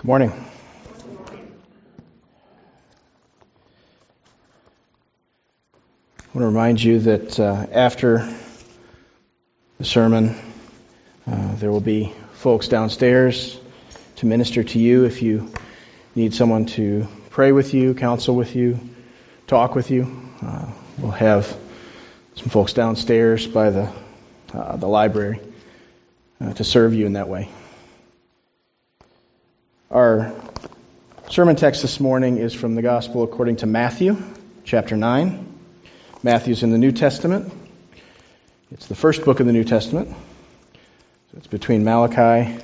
Good morning. I want to remind you that uh, after the sermon, uh, there will be folks downstairs to minister to you if you need someone to pray with you, counsel with you, talk with you. Uh, we'll have some folks downstairs by the uh, the library uh, to serve you in that way. Our sermon text this morning is from the Gospel according to Matthew, chapter 9. Matthew's in the New Testament. It's the first book of the New Testament. So it's between Malachi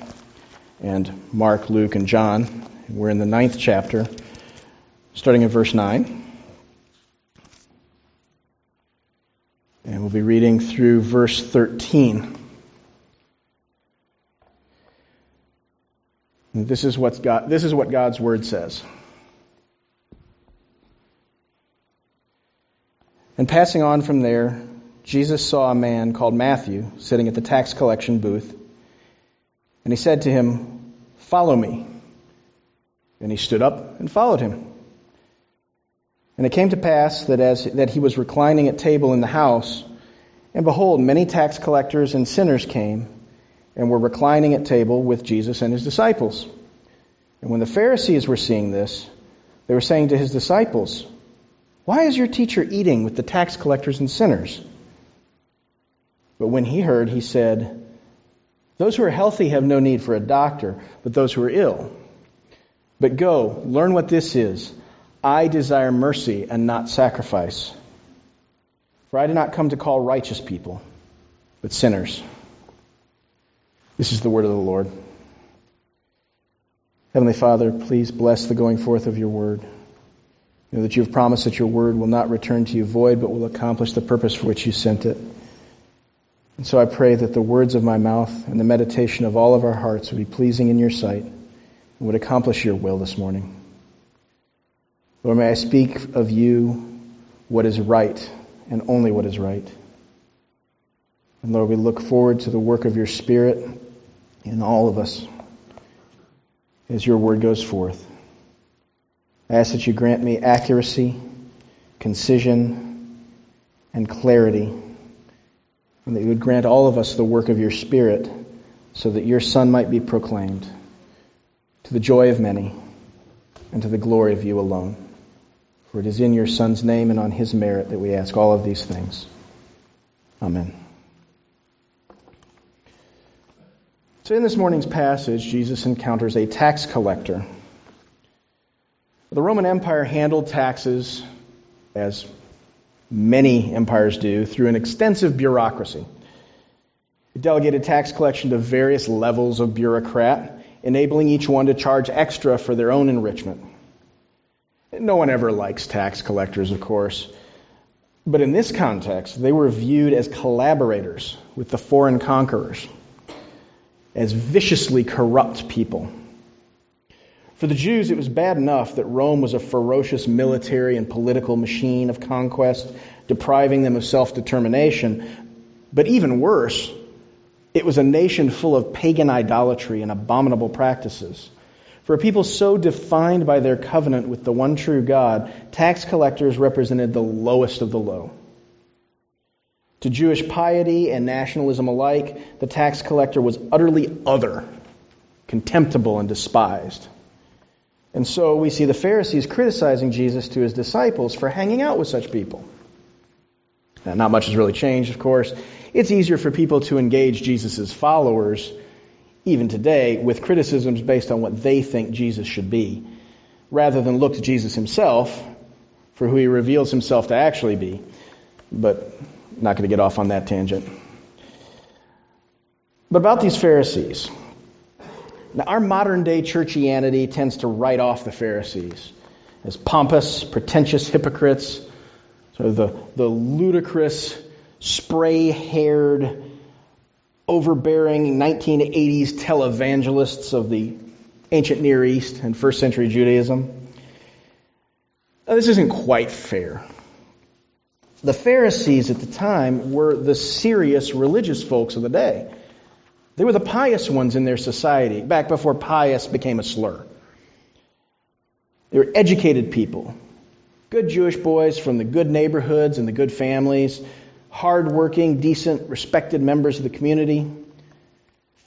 and Mark, Luke, and John. We're in the ninth chapter, starting in verse 9. And we'll be reading through verse 13. This is, what's God, this is what God's Word says. And passing on from there, Jesus saw a man called Matthew sitting at the tax collection booth. And he said to him, Follow me. And he stood up and followed him. And it came to pass that as that he was reclining at table in the house, and behold, many tax collectors and sinners came and were reclining at table with Jesus and his disciples. And when the Pharisees were seeing this, they were saying to his disciples, why is your teacher eating with the tax collectors and sinners? But when he heard, he said, Those who are healthy have no need for a doctor, but those who are ill. But go, learn what this is. I desire mercy and not sacrifice. For I did not come to call righteous people, but sinners. This is the word of the Lord. Heavenly Father, please bless the going forth of your word. You know that you have promised that your word will not return to you void, but will accomplish the purpose for which you sent it. And so I pray that the words of my mouth and the meditation of all of our hearts would be pleasing in your sight and would accomplish your will this morning. Lord, may I speak of you what is right and only what is right. And Lord, we look forward to the work of your Spirit in all of us as your word goes forth. I ask that you grant me accuracy, concision, and clarity, and that you would grant all of us the work of your Spirit so that your Son might be proclaimed to the joy of many and to the glory of you alone. For it is in your Son's name and on his merit that we ask all of these things. Amen. So, in this morning's passage, Jesus encounters a tax collector the Roman Empire handled taxes, as many empires do, through an extensive bureaucracy. It delegated tax collection to various levels of bureaucrat, enabling each one to charge extra for their own enrichment. No one ever likes tax collectors, of course. But in this context, they were viewed as collaborators with the foreign conquerors, as viciously corrupt people. For the Jews, it was bad enough that Rome was a ferocious military and political machine of conquest, depriving them of self determination. But even worse, it was a nation full of pagan idolatry and abominable practices. For a people so defined by their covenant with the one true God, tax collectors represented the lowest of the low. To Jewish piety and nationalism alike, the tax collector was utterly other, contemptible, and despised. And so we see the Pharisees criticizing Jesus to his disciples for hanging out with such people. Now, not much has really changed, of course. It's easier for people to engage Jesus' followers, even today, with criticisms based on what they think Jesus should be, rather than look to Jesus himself for who he reveals himself to actually be. But not going to get off on that tangent. But about these Pharisees, now, our modern day churchianity tends to write off the Pharisees as pompous, pretentious hypocrites, sort of the, the ludicrous, spray haired, overbearing 1980s televangelists of the ancient Near East and first century Judaism. Now, this isn't quite fair. The Pharisees at the time were the serious religious folks of the day. They were the pious ones in their society, back before pious became a slur. They were educated people, good Jewish boys from the good neighborhoods and the good families, hardworking, decent, respected members of the community,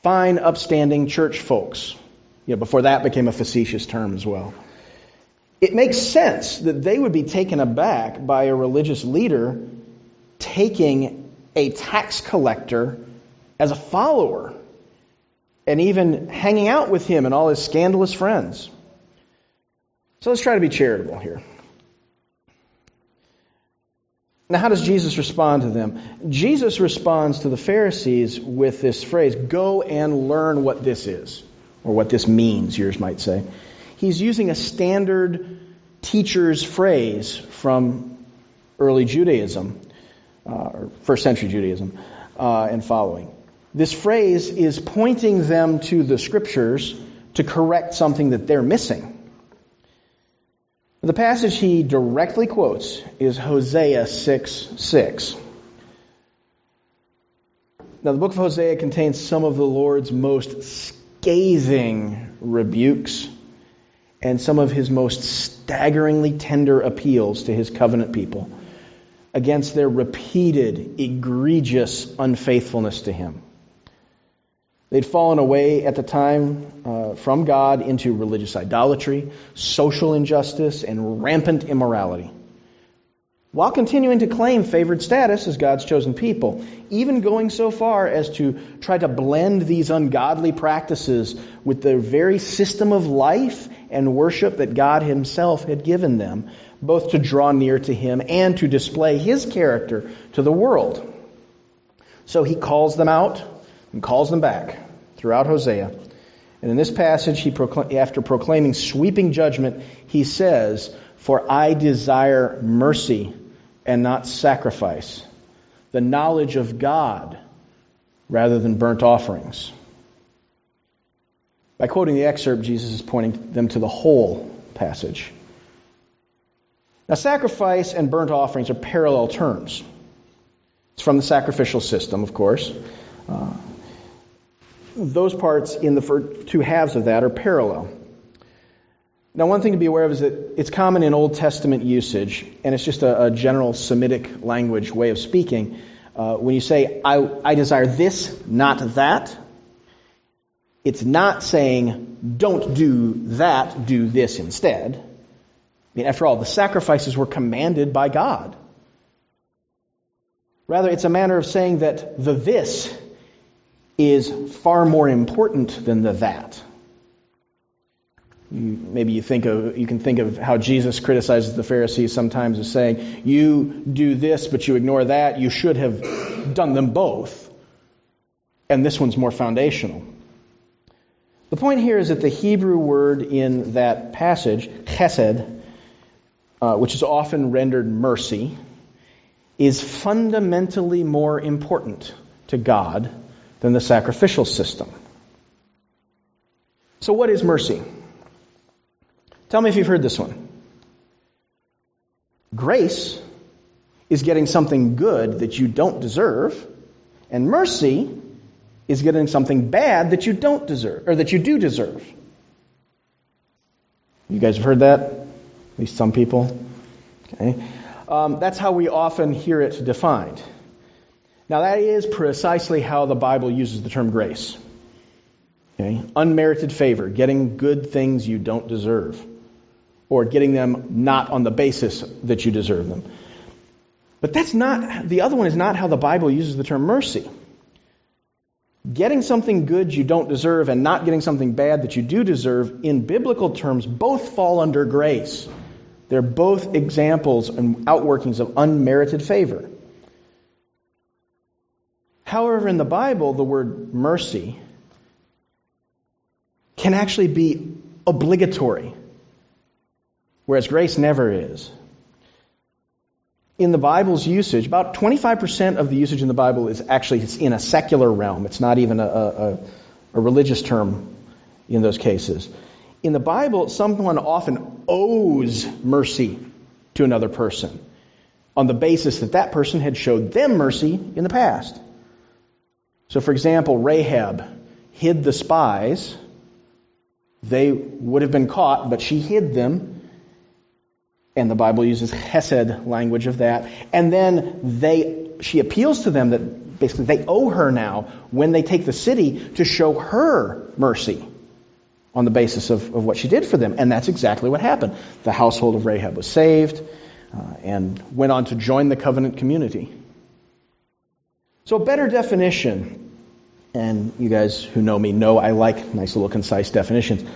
fine, upstanding church folks. You know, before that became a facetious term as well. It makes sense that they would be taken aback by a religious leader taking a tax collector as a follower and even hanging out with him and all his scandalous friends. So let's try to be charitable here. Now, how does Jesus respond to them? Jesus responds to the Pharisees with this phrase go and learn what this is, or what this means, yours might say. He's using a standard teacher's phrase from early Judaism, uh, or first century Judaism, uh, and following. This phrase is pointing them to the scriptures to correct something that they're missing. The passage he directly quotes is Hosea 6 6. Now, the book of Hosea contains some of the Lord's most scathing rebukes and some of his most staggeringly tender appeals to his covenant people against their repeated, egregious unfaithfulness to him. They'd fallen away at the time uh, from God into religious idolatry, social injustice, and rampant immorality. While continuing to claim favored status as God's chosen people, even going so far as to try to blend these ungodly practices with the very system of life and worship that God Himself had given them, both to draw near to Him and to display His character to the world. So He calls them out and calls them back throughout Hosea. And in this passage, he procl- after proclaiming sweeping judgment, he says, For I desire mercy and not sacrifice, the knowledge of God rather than burnt offerings. By quoting the excerpt, Jesus is pointing them to the whole passage. Now, sacrifice and burnt offerings are parallel terms. It's from the sacrificial system, of course. Uh, those parts in the two halves of that are parallel. Now, one thing to be aware of is that it's common in Old Testament usage, and it's just a, a general Semitic language way of speaking. Uh, when you say, I, I desire this, not that, it's not saying, don't do that, do this instead. I mean, after all, the sacrifices were commanded by God. Rather, it's a manner of saying that the this is far more important than the that. You, maybe you think of you can think of how Jesus criticizes the Pharisees sometimes as saying, "You do this, but you ignore that. You should have done them both." And this one's more foundational. The point here is that the Hebrew word in that passage, chesed, uh, which is often rendered mercy, is fundamentally more important to God than the sacrificial system. So, what is mercy? Tell me if you've heard this one. Grace is getting something good that you don't deserve, and mercy is getting something bad that you don't deserve, or that you do deserve. You guys have heard that? At least some people? Okay. Um, that's how we often hear it defined. Now, that is precisely how the Bible uses the term grace. Okay? Unmerited favor, getting good things you don't deserve, or getting them not on the basis that you deserve them. But that's not, the other one is not how the Bible uses the term mercy. Getting something good you don't deserve and not getting something bad that you do deserve, in biblical terms, both fall under grace. They're both examples and outworkings of unmerited favor. However, in the Bible, the word mercy can actually be obligatory, whereas grace never is. In the Bible's usage, about 25% of the usage in the Bible is actually in a secular realm. It's not even a, a, a religious term in those cases. In the Bible, someone often owes mercy to another person on the basis that that person had showed them mercy in the past. So, for example, Rahab hid the spies. They would have been caught, but she hid them And the Bible uses chesed language of that. And then they, she appeals to them that basically they owe her now when they take the city to show her mercy on the basis of, of what she did for them. And that's exactly what happened. The household of Rahab was saved uh, and went on to join the covenant community. So, a better definition, and you guys who know me know I like nice little concise definitions.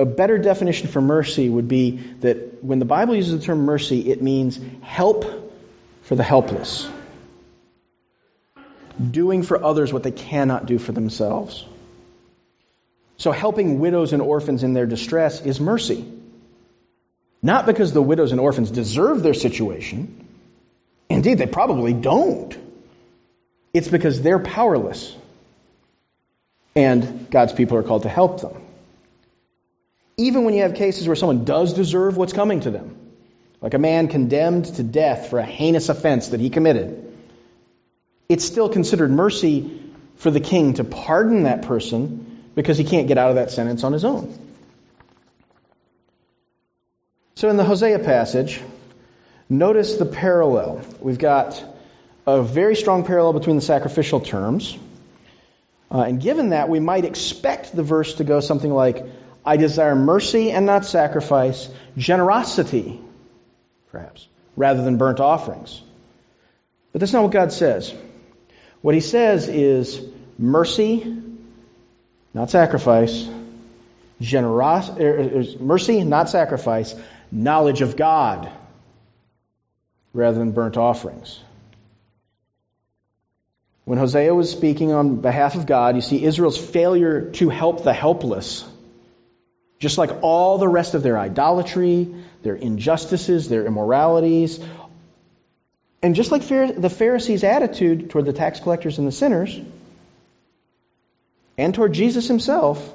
A better definition for mercy would be that when the Bible uses the term mercy, it means help for the helpless, doing for others what they cannot do for themselves. So, helping widows and orphans in their distress is mercy. Not because the widows and orphans deserve their situation. Indeed, they probably don't. It's because they're powerless. And God's people are called to help them. Even when you have cases where someone does deserve what's coming to them, like a man condemned to death for a heinous offense that he committed, it's still considered mercy for the king to pardon that person because he can't get out of that sentence on his own. So in the Hosea passage, notice the parallel. We've got a very strong parallel between the sacrificial terms. Uh, and given that, we might expect the verse to go something like, I desire mercy and not sacrifice, generosity, perhaps, rather than burnt offerings. But that's not what God says. What He says is mercy, not sacrifice, generos- er, er, er, mercy, not sacrifice, knowledge of God, rather than burnt offerings. When Hosea was speaking on behalf of God, you see Israel's failure to help the helpless. Just like all the rest of their idolatry, their injustices, their immoralities, and just like the Pharisees' attitude toward the tax collectors and the sinners, and toward Jesus himself,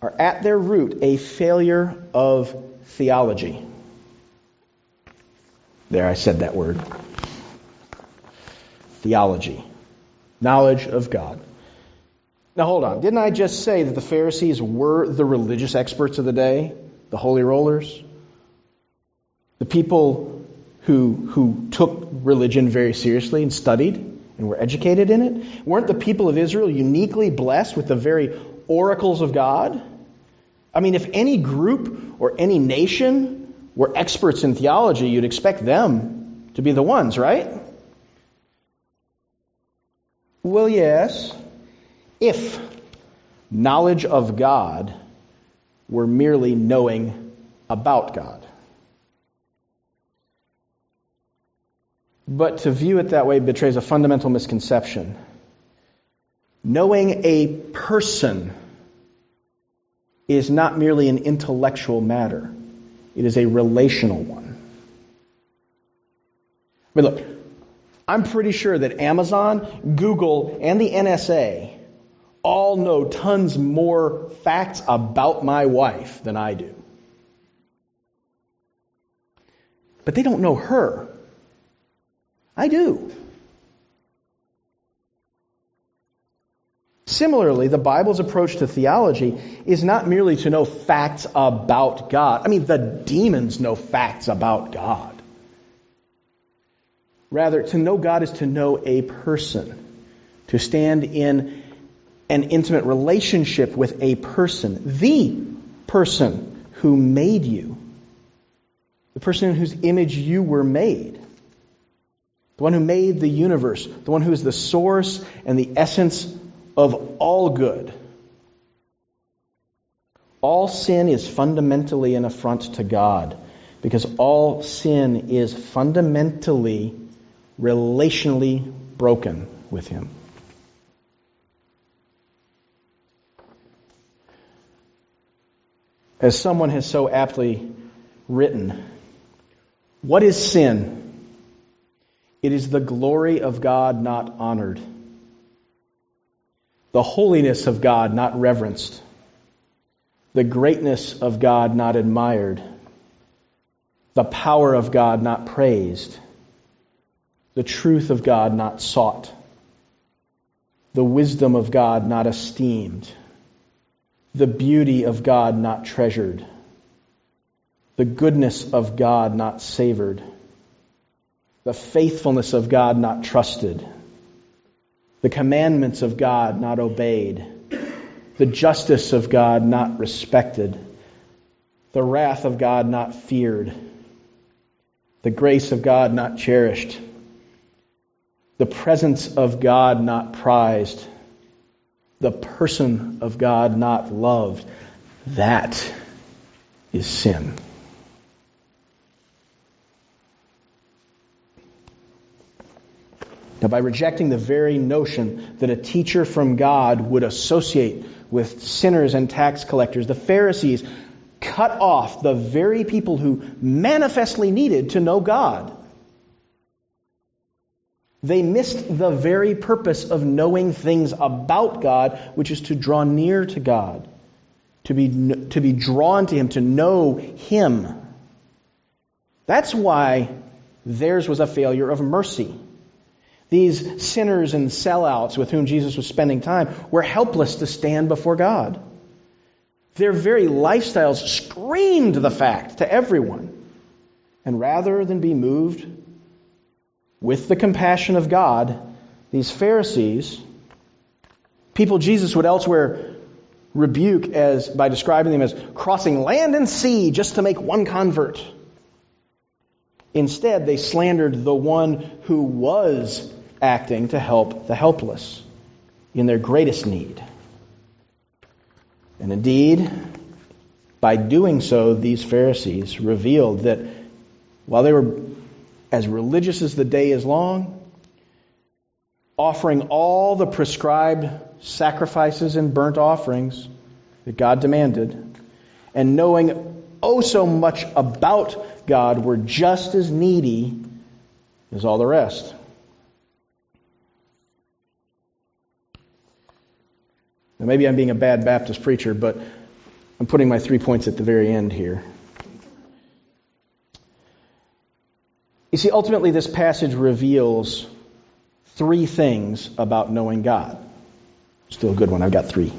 are at their root a failure of theology. There, I said that word theology, knowledge of God. Now hold on. Didn't I just say that the Pharisees were the religious experts of the day? The holy rollers? The people who, who took religion very seriously and studied and were educated in it? Weren't the people of Israel uniquely blessed with the very oracles of God? I mean, if any group or any nation were experts in theology, you'd expect them to be the ones, right? Well, yes, if knowledge of God were merely knowing about God. But to view it that way betrays a fundamental misconception. Knowing a person is not merely an intellectual matter, it is a relational one. I mean, look, I'm pretty sure that Amazon, Google, and the NSA all know tons more facts about my wife than I do. But they don't know her. I do. Similarly, the Bible's approach to theology is not merely to know facts about God. I mean, the demons know facts about God. Rather, to know God is to know a person, to stand in an intimate relationship with a person, the person who made you, the person in whose image you were made, the one who made the universe, the one who is the source and the essence of all good. All sin is fundamentally an affront to God because all sin is fundamentally relationally broken with Him. As someone has so aptly written, what is sin? It is the glory of God not honored, the holiness of God not reverenced, the greatness of God not admired, the power of God not praised the truth of God not sought, the wisdom of God not esteemed, the beauty of God not treasured, the goodness of God not savored, the faithfulness of God not trusted, the commandments of God not obeyed, the justice of God not respected, the wrath of God not feared, the grace of God not cherished, the presence of God not prized, the person of God not loved. That is sin. Now, by rejecting the very notion that a teacher from God would associate with sinners and tax collectors, the Pharisees cut off the very people who manifestly needed to know God. They missed the very purpose of knowing things about God, which is to draw near to God, to be, to be drawn to Him, to know Him. That's why theirs was a failure of mercy. These sinners and sellouts with whom Jesus was spending time were helpless to stand before God. Their very lifestyles screamed the fact to everyone. And rather than be moved with the compassion of God, these Pharisees, people Jesus would elsewhere rebuke as by describing them as crossing land and sea just to make one convert. Instead, they slandered the one who was acting to help the helpless in their greatest need. And indeed, by doing so, these Pharisees revealed that while they were as religious as the day is long, offering all the prescribed sacrifices and burnt offerings that God demanded, and knowing oh so much about God, were just as needy as all the rest. Now, maybe I'm being a bad Baptist preacher, but I'm putting my three points at the very end here. You see, ultimately, this passage reveals three things about knowing God. Still a good one. I've got three.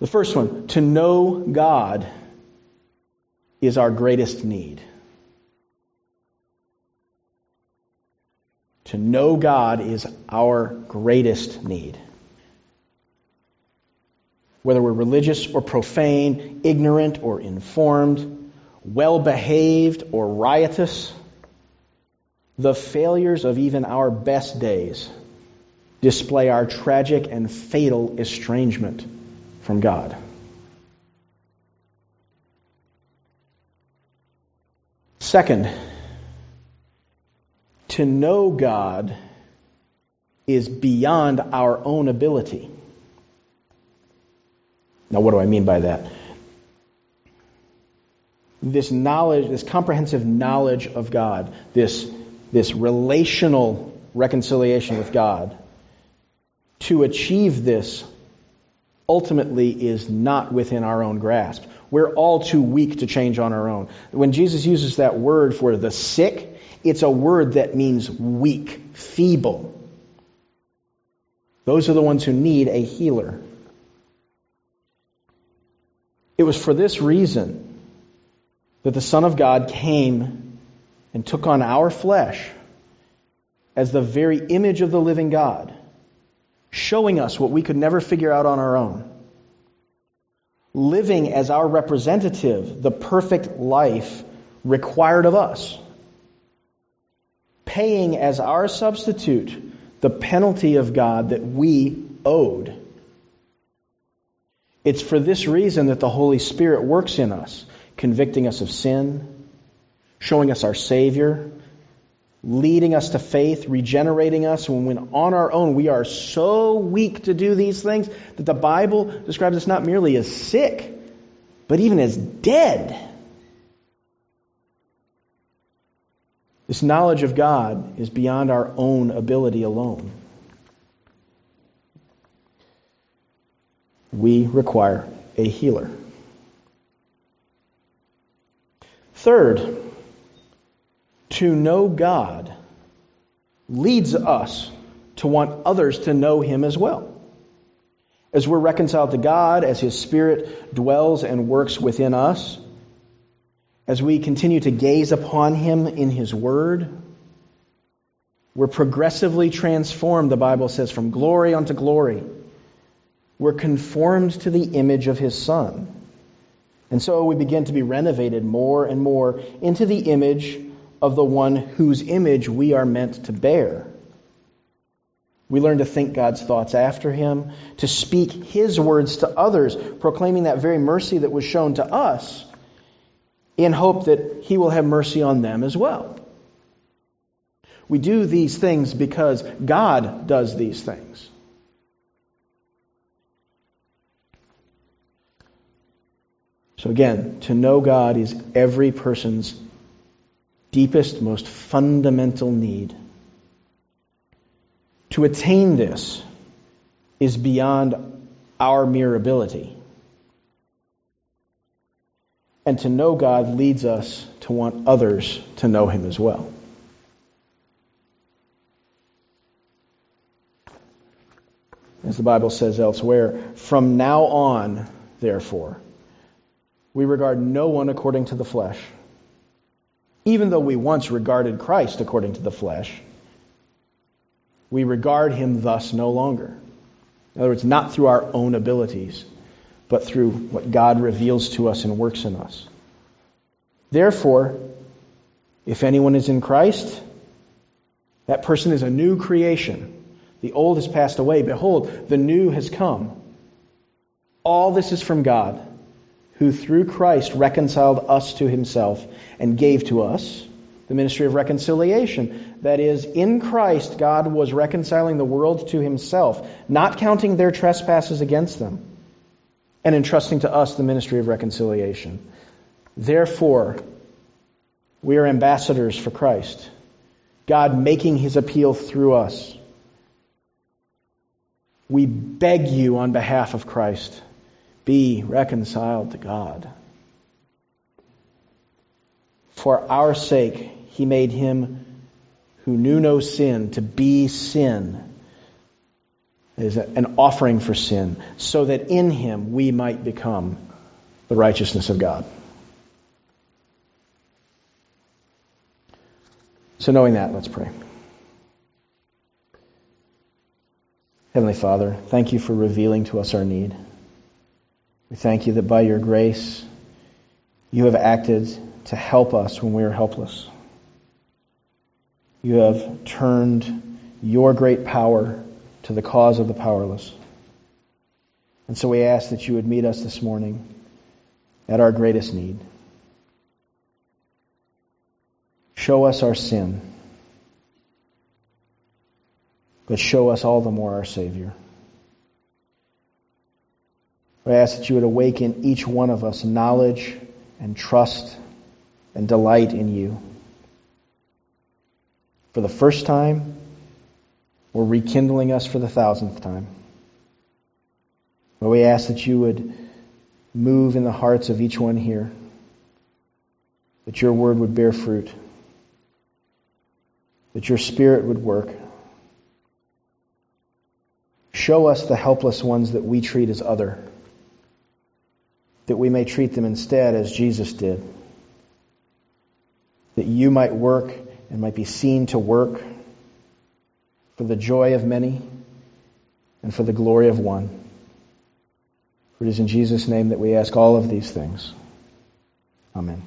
The first one to know God is our greatest need. To know God is our greatest need whether we're religious or profane, ignorant or informed, well behaved or riotous, the failures of even our best days display our tragic and fatal estrangement from God. Second, to know God is beyond our own ability. Now, what do I mean by that? This knowledge, this comprehensive knowledge of God, this, this relational reconciliation with God, to achieve this ultimately is not within our own grasp. We're all too weak to change on our own. When Jesus uses that word for the sick, it's a word that means weak, feeble. Those are the ones who need a healer. It was for this reason that the Son of God came and took on our flesh as the very image of the living God, showing us what we could never figure out on our own. Living as our representative, the perfect life required of us. Paying as our substitute the penalty of God that we owed. It's for this reason that the Holy Spirit works in us, convicting us of sin, showing us our Savior, leading us to faith, regenerating us when, when on our own we are so weak to do these things that the Bible describes us not merely as sick, but even as dead. This knowledge of God is beyond our own ability alone. we require a healer. Third, to know God leads us to want others to know Him as well. As we're reconciled to God, as His Spirit dwells and works within us, as we continue to gaze upon him in his word, we're progressively transformed, the Bible says, from glory unto glory. We're conformed to the image of his Son. And so we begin to be renovated more and more into the image of the one whose image we are meant to bear. We learn to think God's thoughts after him, to speak his words to others, proclaiming that very mercy that was shown to us in hope that he will have mercy on them as well. We do these things because God does these things. So again, to know God is every person's deepest, most fundamental need. To attain this is beyond our mere ability. And to know God leads us to want others to know Him as well. As the Bible says elsewhere, from now on, therefore, we regard no one according to the flesh. Even though we once regarded Christ according to the flesh, we regard him thus no longer. In other words, not through our own abilities, but through what God reveals to us and works in us. Therefore, if anyone is in Christ, that person is a new creation. The old has passed away. Behold, the new has come. All this is from God, who through Christ reconciled us to himself and gave to us the ministry of reconciliation. That is, in Christ, God was reconciling the world to himself, not counting their trespasses against them, and entrusting to us the ministry of reconciliation. Therefore, we are ambassadors for Christ, God making his appeal through us. We beg you on behalf of Christ, be reconciled to God. For our sake, he made him who knew no sin to be sin is an offering for sin, so that in him we might become the righteousness of God. So, knowing that, let's pray. Heavenly Father, thank you for revealing to us our need. We thank you that by your grace, you have acted to help us when we are helpless. You have turned your great power to the cause of the powerless. And so we ask that you would meet us this morning at our greatest need. Show us our sin but show us all the more our Savior. I ask that you would awaken each one of us knowledge and trust and delight in you. For the first time, or rekindling us for the thousandth time. Lord, we ask that you would move in the hearts of each one here, that your word would bear fruit, that your spirit would work. Show us the helpless ones that we treat as other, that we may treat them instead as Jesus did, that you might work and might be seen to work for the joy of many and for the glory of one. For it is in Jesus' name that we ask all of these things. Amen.